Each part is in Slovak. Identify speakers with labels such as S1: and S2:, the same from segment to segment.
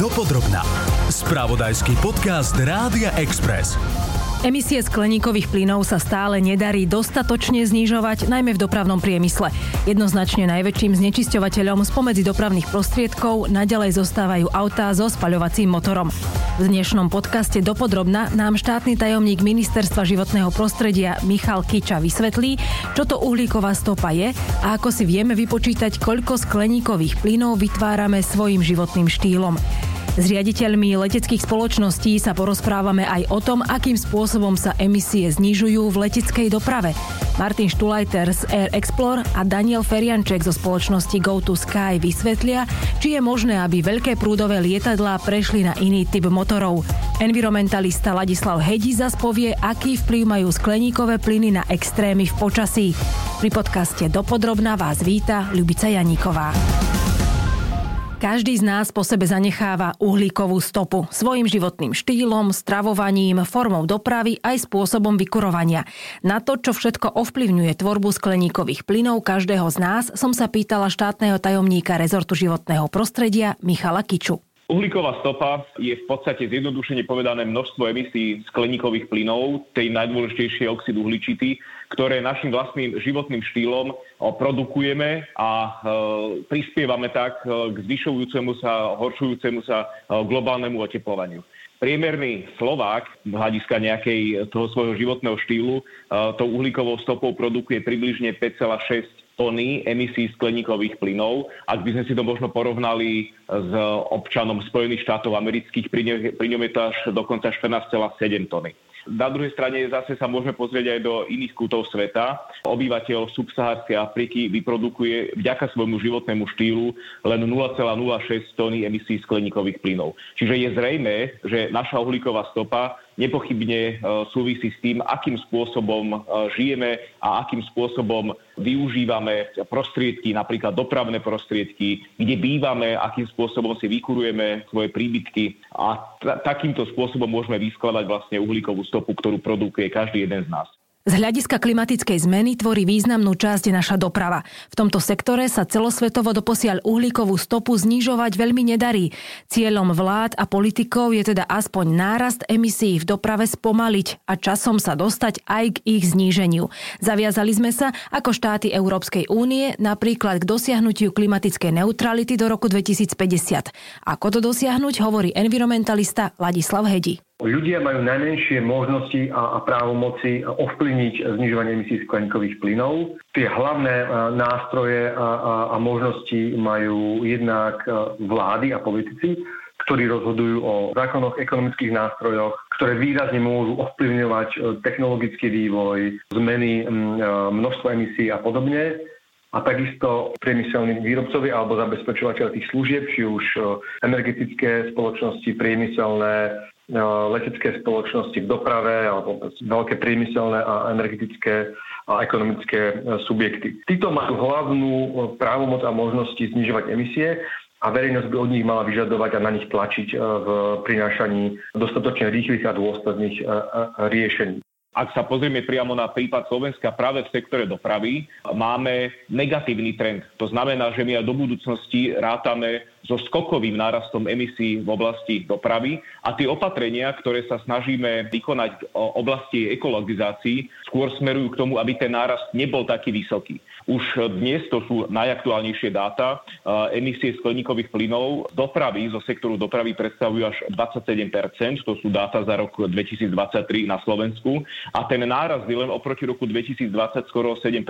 S1: Dopodrobná. Spravodajský podcast Rádia Express.
S2: Emisie skleníkových plynov sa stále nedarí dostatočne znižovať, najmä v dopravnom priemysle. Jednoznačne najväčším znečisťovateľom spomedzi dopravných prostriedkov naďalej zostávajú autá so spaľovacím motorom. V dnešnom podcaste Dopodrobna nám štátny tajomník Ministerstva životného prostredia Michal Kiča vysvetlí, čo to uhlíková stopa je a ako si vieme vypočítať, koľko skleníkových plynov vytvárame svojim životným štýlom. S riaditeľmi leteckých spoločností sa porozprávame aj o tom, akým spôsobom sa emisie znižujú v leteckej doprave. Martin Štulajter z Air Explore a Daniel Ferianček zo spoločnosti Go to Sky vysvetlia, či je možné, aby veľké prúdové lietadlá prešli na iný typ motorov. Environmentalista Ladislav Hedi zas povie, aký vplyv majú skleníkové plyny na extrémy v počasí. Pri podcaste Dopodrobná vás víta Ľubica Janíková. Každý z nás po sebe zanecháva uhlíkovú stopu svojim životným štýlom, stravovaním, formou dopravy aj spôsobom vykurovania. Na to, čo všetko ovplyvňuje tvorbu skleníkových plynov každého z nás, som sa pýtala štátneho tajomníka rezortu životného prostredia Michala Kiču.
S3: Uhlíková stopa je v podstate zjednodušene povedané množstvo emisí skleníkových plynov, tej najdôležitejšie oxid uhličitý, ktoré našim vlastným životným štýlom produkujeme a e, prispievame tak e, k zvyšujúcemu sa, horšujúcemu sa e, globálnemu oteplovaniu. Priemerný Slovák z hľadiska nejakej toho svojho životného štýlu tou uhlíkovou stopou produkuje približne 5,6 tony emisí skleníkových plynov. Ak by sme si to možno porovnali s občanom Spojených štátov amerických, pri ňom je to až dokonca 14,7 tony. Na druhej strane zase sa môžeme pozrieť aj do iných kútov sveta. Obyvateľ subsahárskej Afriky vyprodukuje vďaka svojmu životnému štýlu len 0,06 tony emisí skleníkových plynov. Čiže je zrejme, že naša uhlíková stopa nepochybne e, súvisí s tým, akým spôsobom e, žijeme a akým spôsobom využívame prostriedky, napríklad dopravné prostriedky, kde bývame, akým spôsobom si vykurujeme svoje príbytky a t- takýmto spôsobom môžeme vyskladať vlastne uhlíkovú stopu, ktorú produkuje každý jeden z nás.
S2: Z hľadiska klimatickej zmeny tvorí významnú časť naša doprava. V tomto sektore sa celosvetovo doposiaľ uhlíkovú stopu znižovať veľmi nedarí. Cieľom vlád a politikov je teda aspoň nárast emisí v doprave spomaliť a časom sa dostať aj k ich zníženiu. Zaviazali sme sa ako štáty Európskej únie napríklad k dosiahnutiu klimatickej neutrality do roku 2050. Ako to dosiahnuť, hovorí environmentalista Ladislav Hedi.
S4: Ľudia majú najmenšie možnosti a, a právomoci ovplyvniť znižovanie emisí skleníkových plynov. Tie hlavné a, nástroje a, a, a možnosti majú jednak vlády a politici, ktorí rozhodujú o zákonoch, ekonomických nástrojoch, ktoré výrazne môžu ovplyvňovať e, technologický vývoj, zmeny množstva emisí a podobne a takisto priemyselní výrobcovia alebo zabezpečovateľ tých služieb, či už e, energetické spoločnosti, priemyselné, E, letecké spoločnosti v doprave alebo veľké priemyselné a energetické a ekonomické e, subjekty. Títo majú hlavnú právomoc a možnosti znižovať emisie a verejnosť by od nich mala vyžadovať a na nich tlačiť v prinášaní dostatočne rýchlych a dôsledných riešení.
S3: Ak sa pozrieme priamo na prípad Slovenska práve v sektore dopravy, máme negatívny trend. To znamená, že my aj do budúcnosti rátame so skokovým nárastom emisí v oblasti dopravy a tie opatrenia, ktoré sa snažíme vykonať v oblasti ekologizácií, skôr smerujú k tomu, aby ten nárast nebol taký vysoký. Už dnes to sú najaktuálnejšie dáta. Emisie skleníkových plynov dopravy, zo sektoru dopravy predstavujú až 27%, to sú dáta za rok 2023 na Slovensku a ten náraz je len oproti roku 2020 skoro 7%,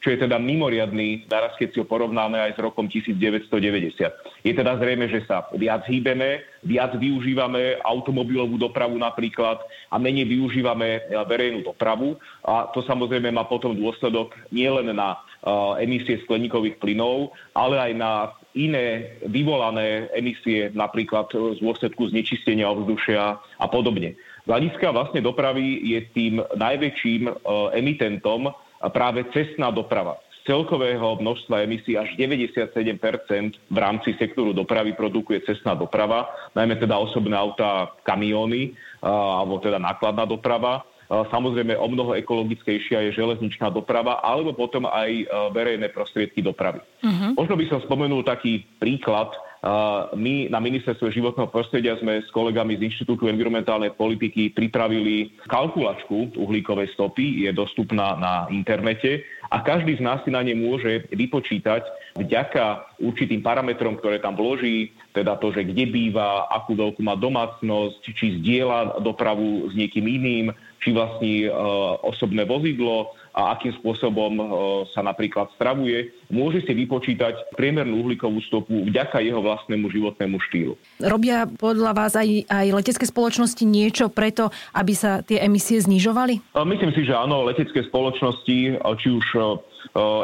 S3: čo je teda mimoriadný náraz, keď si ho porovnáme aj s rokom 1990. Je teda zrejme, že sa viac hýbeme, viac využívame automobilovú dopravu napríklad a menej využívame verejnú dopravu a to samozrejme má potom dôsledok nielen na emisie skleníkových plynov, ale aj na iné vyvolané emisie, napríklad z dôsledku znečistenia ovzdušia a podobne. Hľadiska vlastne dopravy je tým najväčším emitentom práve cestná doprava. Z celkového množstva emisí až 97% v rámci sektoru dopravy produkuje cestná doprava, najmä teda osobné autá, kamióny, alebo teda nákladná doprava. Samozrejme, o mnoho ekologickejšia je železničná doprava alebo potom aj e, verejné prostriedky dopravy. Uh-huh. Možno by som spomenul taký príklad My na ministerstve životného prostredia sme s kolegami z Inštitútu environmentálnej politiky pripravili kalkulačku uhlíkovej stopy, je dostupná na internete a každý z nás si na ne môže vypočítať vďaka určitým parametrom, ktoré tam vloží, teda to, že kde býva, akú veľkú má domácnosť, či zdieľa dopravu s niekým iným, či vlastní e, osobné vozidlo, a akým spôsobom e, sa napríklad stravuje, môže si vypočítať priemernú uhlíkovú stopu vďaka jeho vlastnému životnému štýlu.
S2: Robia podľa vás aj, aj letecké spoločnosti niečo preto, aby sa tie emisie znižovali?
S3: Myslím si, že áno, letecké spoločnosti, či už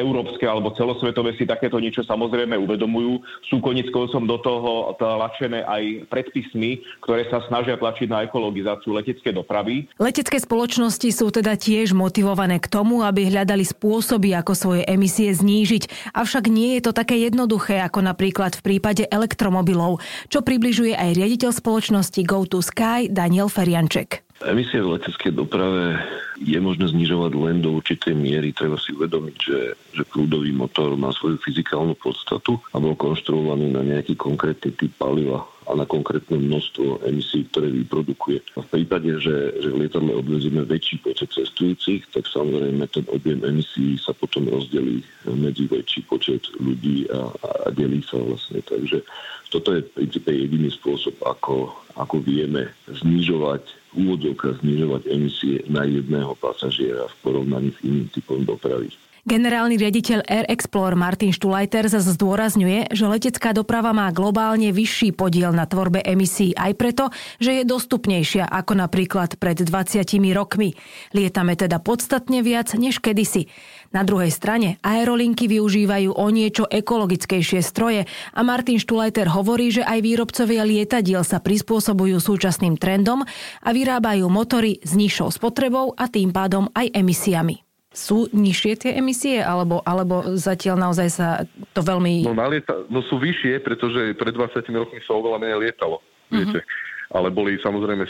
S3: európske alebo celosvetové si takéto niečo samozrejme uvedomujú. Sú konec koncom do toho tlačené aj predpismy, ktoré sa snažia tlačiť na ekologizáciu leteckej dopravy.
S2: Letecké spoločnosti sú teda tiež motivované k tomu, aby hľadali spôsoby, ako svoje emisie znížiť. Avšak nie je to také jednoduché, ako napríklad v prípade elektromobilov, čo približuje aj riaditeľ spoločnosti Go to Sky Daniel Ferianček.
S5: Emisie v leteckej doprave je možné znižovať len do určitej miery. Treba si uvedomiť, že, že prúdový motor má svoju fyzikálnu podstatu a bol konštruovaný na nejaký konkrétny typ paliva a na konkrétne množstvo emisí, ktoré vyprodukuje. A v prípade, že, že v lietadle odvezíme väčší počet cestujúcich, tak samozrejme ten objem emisí sa potom rozdelí medzi väčší počet ľudí a, a delí sa vlastne. Takže toto je v princípe jediný spôsob, ako, ako vieme znižovať úvodzovka znižovať emisie na jedného pasažiera v porovnaní s iným typom dopravy.
S2: Generálny riaditeľ Air Explorer Martin Štulajter zase zdôrazňuje, že letecká doprava má globálne vyšší podiel na tvorbe emisí aj preto, že je dostupnejšia ako napríklad pred 20 rokmi. Lietame teda podstatne viac než kedysi. Na druhej strane aerolinky využívajú o niečo ekologickejšie stroje a Martin Štulajter hovorí, že aj výrobcovia lietadiel sa prispôsobujú súčasným trendom a vyrábajú motory s nižšou spotrebou a tým pádom aj emisiami. Sú nižšie tie emisie, alebo, alebo zatiaľ naozaj sa to veľmi...
S6: No, nalieta, no sú vyššie, pretože pred 20 rokmi sa oveľa menej lietalo. Uh-huh. Viete ale boli samozrejme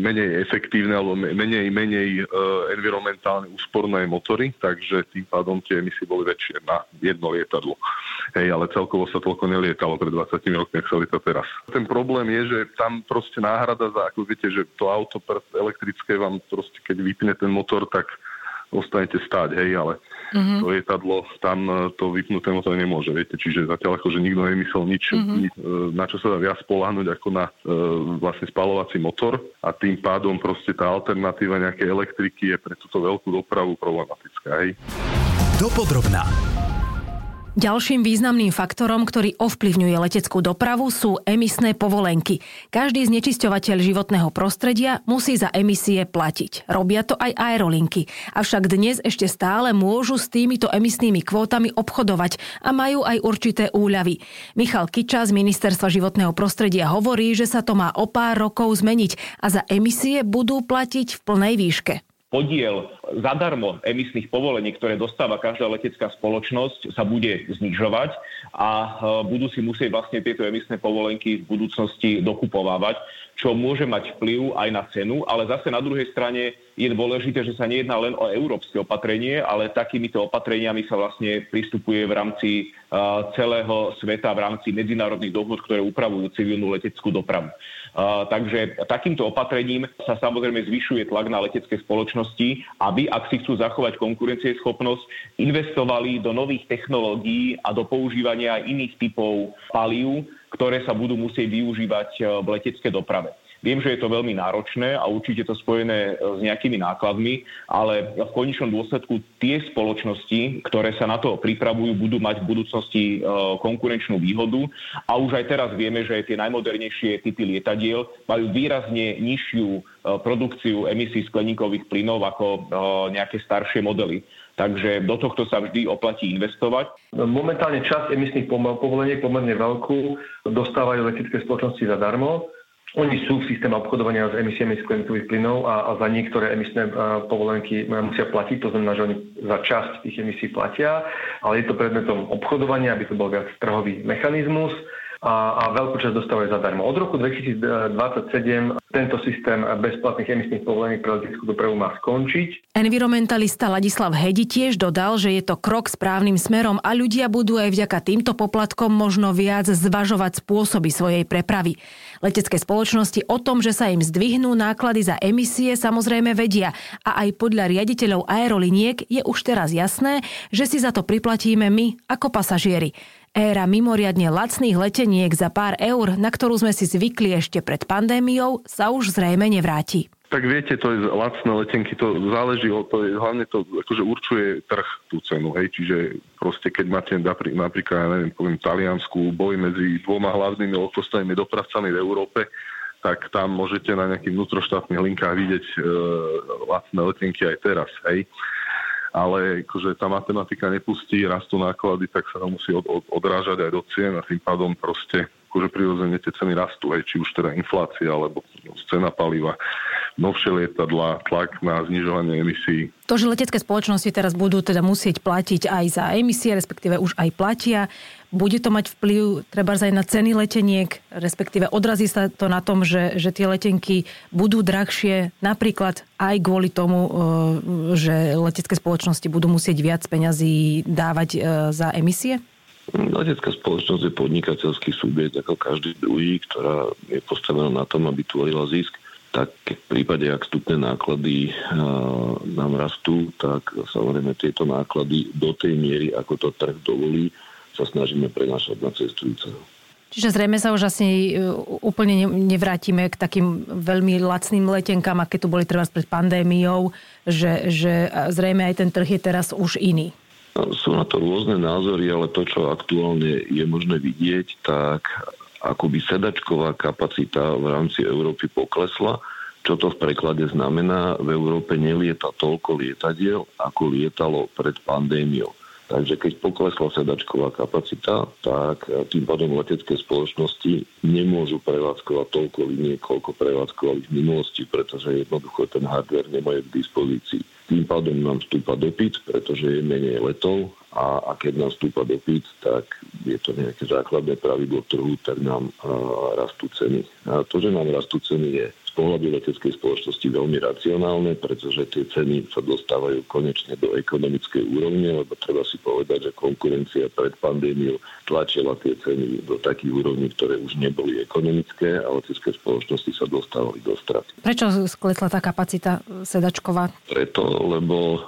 S6: menej efektívne alebo menej, menej uh, environmentálne úsporné motory, takže tým pádom tie emisie boli väčšie na jedno lietadlo. Hej, ale celkovo sa toľko nelietalo pred 20 rokmi, ak sa lieta teraz. Ten problém je, že tam proste náhrada za, ako viete, že to auto elektrické vám proste, keď vypne ten motor, tak ostanete stáť, hej, ale mm-hmm. to lietadlo tam e, to vypnuté motor nemôže, viete, čiže zatiaľ že nikto nemyslel nič, mm-hmm. nič, na čo sa dá viac spolahnuť ako na e, vlastne spalovací motor a tým pádom proste tá alternatíva nejakej elektriky je pre túto veľkú dopravu problematická, hej.
S1: Dopodrobná.
S2: Ďalším významným faktorom, ktorý ovplyvňuje leteckú dopravu, sú emisné povolenky. Každý znečisťovateľ životného prostredia musí za emisie platiť. Robia to aj aerolinky. Avšak dnes ešte stále môžu s týmito emisnými kvótami obchodovať a majú aj určité úľavy. Michal Kiča z Ministerstva životného prostredia hovorí, že sa to má o pár rokov zmeniť a za emisie budú platiť v plnej výške
S3: podiel zadarmo emisných povolení, ktoré dostáva každá letecká spoločnosť, sa bude znižovať a e, budú si musieť vlastne tieto emisné povolenky v budúcnosti dokupovávať, čo môže mať vplyv aj na cenu, ale zase na druhej strane je dôležité, že sa nejedná len o európske opatrenie, ale takýmito opatreniami sa vlastne pristupuje v rámci e, celého sveta, v rámci medzinárodných dohod, ktoré upravujú civilnú leteckú dopravu. Takže takýmto opatrením sa samozrejme zvyšuje tlak na letecké spoločnosti, aby, ak si chcú zachovať konkurencieschopnosť, investovali do nových technológií a do používania iných typov palív, ktoré sa budú musieť využívať e, v leteckej doprave. Viem, že je to veľmi náročné a určite to spojené e, s nejakými nákladmi, ale v konečnom dôsledku tie spoločnosti, ktoré sa na to pripravujú, budú mať v budúcnosti e, konkurenčnú výhodu. A už aj teraz vieme, že tie najmodernejšie typy lietadiel majú výrazne nižšiu e, produkciu emisí skleníkových plynov ako nejaké staršie modely. Takže do tohto sa vždy oplatí investovať.
S4: Momentálne časť emisných povoleniek pomerne veľkú dostávajú letecké spoločnosti zadarmo oni sú v systéme obchodovania s emisiami skleníkových plynov a, a za niektoré emisné povolenky musia platiť, to znamená, že oni za časť tých emisí platia, ale je to predmetom obchodovania, aby to bol viac trhový mechanizmus. A, a veľkú časť dostávajú zadarmo. Od roku 2027 tento systém bezplatných emisných povolení pre leteckú dopravu má skončiť.
S2: Environmentalista Ladislav Hedi tiež dodal, že je to krok správnym smerom a ľudia budú aj vďaka týmto poplatkom možno viac zvažovať spôsoby svojej prepravy. Letecké spoločnosti o tom, že sa im zdvihnú náklady za emisie, samozrejme vedia a aj podľa riaditeľov aeroliniek je už teraz jasné, že si za to priplatíme my ako pasažieri. Éra mimoriadne lacných leteniek za pár eur, na ktorú sme si zvykli ešte pred pandémiou, sa už zrejme nevráti.
S6: Tak viete, to je lacné letenky, to záleží to, hlavne to akože určuje trh tú cenu, hej, čiže proste keď máte napríklad, ja neviem, poviem Taliansku, boj medzi dvoma hlavnými low-costovými dopravcami v Európe, tak tam môžete na nejakých vnútroštátnych linkách vidieť e, lacné letenky aj teraz, hej ale akože tá matematika nepustí, rastú náklady, tak sa to musí od, od, odrážať aj do cien a tým pádom proste akože prirodzene tie ceny rastú, aj či už teda inflácia alebo cena paliva, novšie lietadla, tlak na znižovanie emisí.
S2: To, že letecké spoločnosti teraz budú teda musieť platiť aj za emisie, respektíve už aj platia, bude to mať vplyv treba aj na ceny leteniek, respektíve odrazí sa to na tom, že, že tie letenky budú drahšie napríklad aj kvôli tomu, e, že letecké spoločnosti budú musieť viac peňazí dávať e, za emisie?
S5: Letecká spoločnosť je podnikateľský subjekt ako každý druhý, ktorá je postavená na tom, aby tvorila zisk. Tak v prípade, ak vstupné náklady nám rastú, tak samozrejme tieto náklady do tej miery, ako to trh dovolí, sa snažíme prenášať na cestujúceho.
S2: Čiže zrejme sa už asi e, úplne nevrátime k takým veľmi lacným letenkám, aké tu boli teraz pred pandémiou, že, že zrejme aj ten trh je teraz už iný.
S5: Sú na to rôzne názory, ale to, čo aktuálne je možné vidieť, tak akoby sedačková kapacita v rámci Európy poklesla. Čo to v preklade znamená? V Európe nelieta toľko lietadiel, ako lietalo pred pandémiou. Takže keď poklesla sedačková kapacita, tak tým pádom letecké spoločnosti nemôžu prevádzkovať toľko linie, koľko prevádzkovali v minulosti, pretože jednoducho ten hardware nemajú k dispozícii. Tým pádom nám vstúpa dopyt, pretože je menej letov a, a keď nám vstúpa dopyt, tak je to nejaké základné pravidlo trhu, tak nám a, rastú ceny. A to, že nám rastú ceny je pohľadu leteckej spoločnosti veľmi racionálne, pretože tie ceny sa dostávajú konečne do ekonomickej úrovne, lebo treba si povedať, že konkurencia pred pandémiou tlačila tie ceny do takých úrovní, ktoré už neboli ekonomické a letecké spoločnosti sa dostávali do straty.
S2: Prečo sklesla tá kapacita sedačková?
S5: Preto, lebo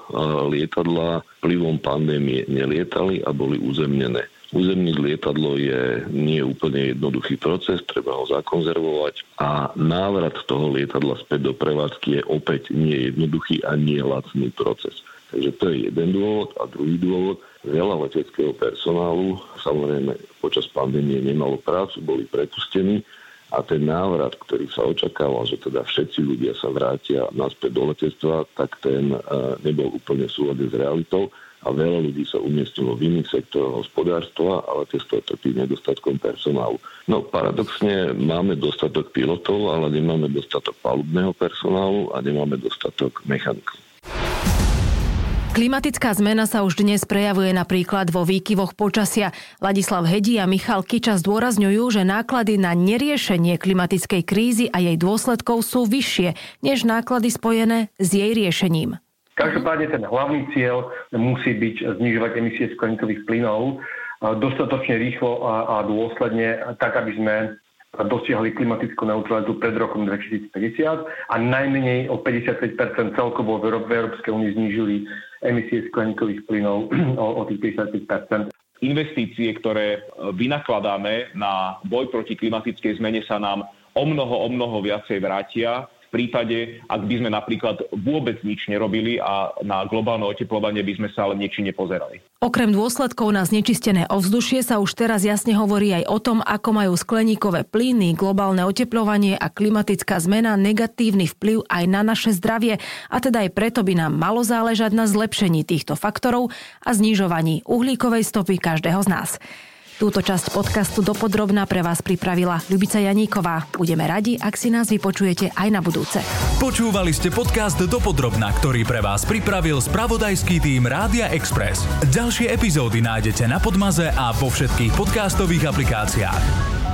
S5: lietadla vplyvom pandémie nelietali a boli uzemnené. Uzemniť lietadlo je nie úplne jednoduchý proces, treba ho zakonzervovať a návrat toho lietadla späť do prevádzky je opäť nie jednoduchý a nie lacný proces. Takže to je jeden dôvod. A druhý dôvod, veľa leteckého personálu, samozrejme počas pandémie nemalo prácu, boli prepustení a ten návrat, ktorý sa očakával, že teda všetci ľudia sa vrátia naspäť do letectva, tak ten uh, nebol úplne v súlade s realitou a veľa ľudí sa umiestnilo v iných sektoroch hospodárstva, ale testo trpí nedostatkom personálu. No paradoxne máme dostatok pilotov, ale nemáme dostatok palubného personálu a nemáme dostatok mechanikov.
S2: Klimatická zmena sa už dnes prejavuje napríklad vo výkyvoch počasia. Ladislav Hedi a Michal Kiča zdôrazňujú, že náklady na neriešenie klimatickej krízy a jej dôsledkov sú vyššie než náklady spojené s jej riešením.
S4: Každopádne ten hlavný cieľ musí byť znižovať emisie skleníkových plynov dostatočne rýchlo a, a dôsledne, tak aby sme dosiahli klimatickú neutralitu pred rokom 2050 a najmenej o 55 celkovo v Európskej únii znížili emisie skleníkových plynov o, o tých 55
S3: Investície, ktoré vynakladáme na boj proti klimatickej zmene sa nám o mnoho, o mnoho viacej vrátia v prípade, ak by sme napríklad vôbec nič nerobili a na globálne oteplovanie by sme sa ale niečo nepozerali.
S2: Okrem dôsledkov na znečistené ovzdušie sa už teraz jasne hovorí aj o tom, ako majú skleníkové plyny, globálne oteplovanie a klimatická zmena negatívny vplyv aj na naše zdravie a teda aj preto by nám malo záležať na zlepšení týchto faktorov a znižovaní uhlíkovej stopy každého z nás. Túto časť podcastu dopodrobná pre vás pripravila Ľubica Janíková. Budeme radi, ak si nás vypočujete aj na budúce.
S1: Počúvali ste podcast Dopodrobná, ktorý pre vás pripravil spravodajský tým Rádia Express. Ďalšie epizódy nájdete na Podmaze a vo všetkých podcastových aplikáciách.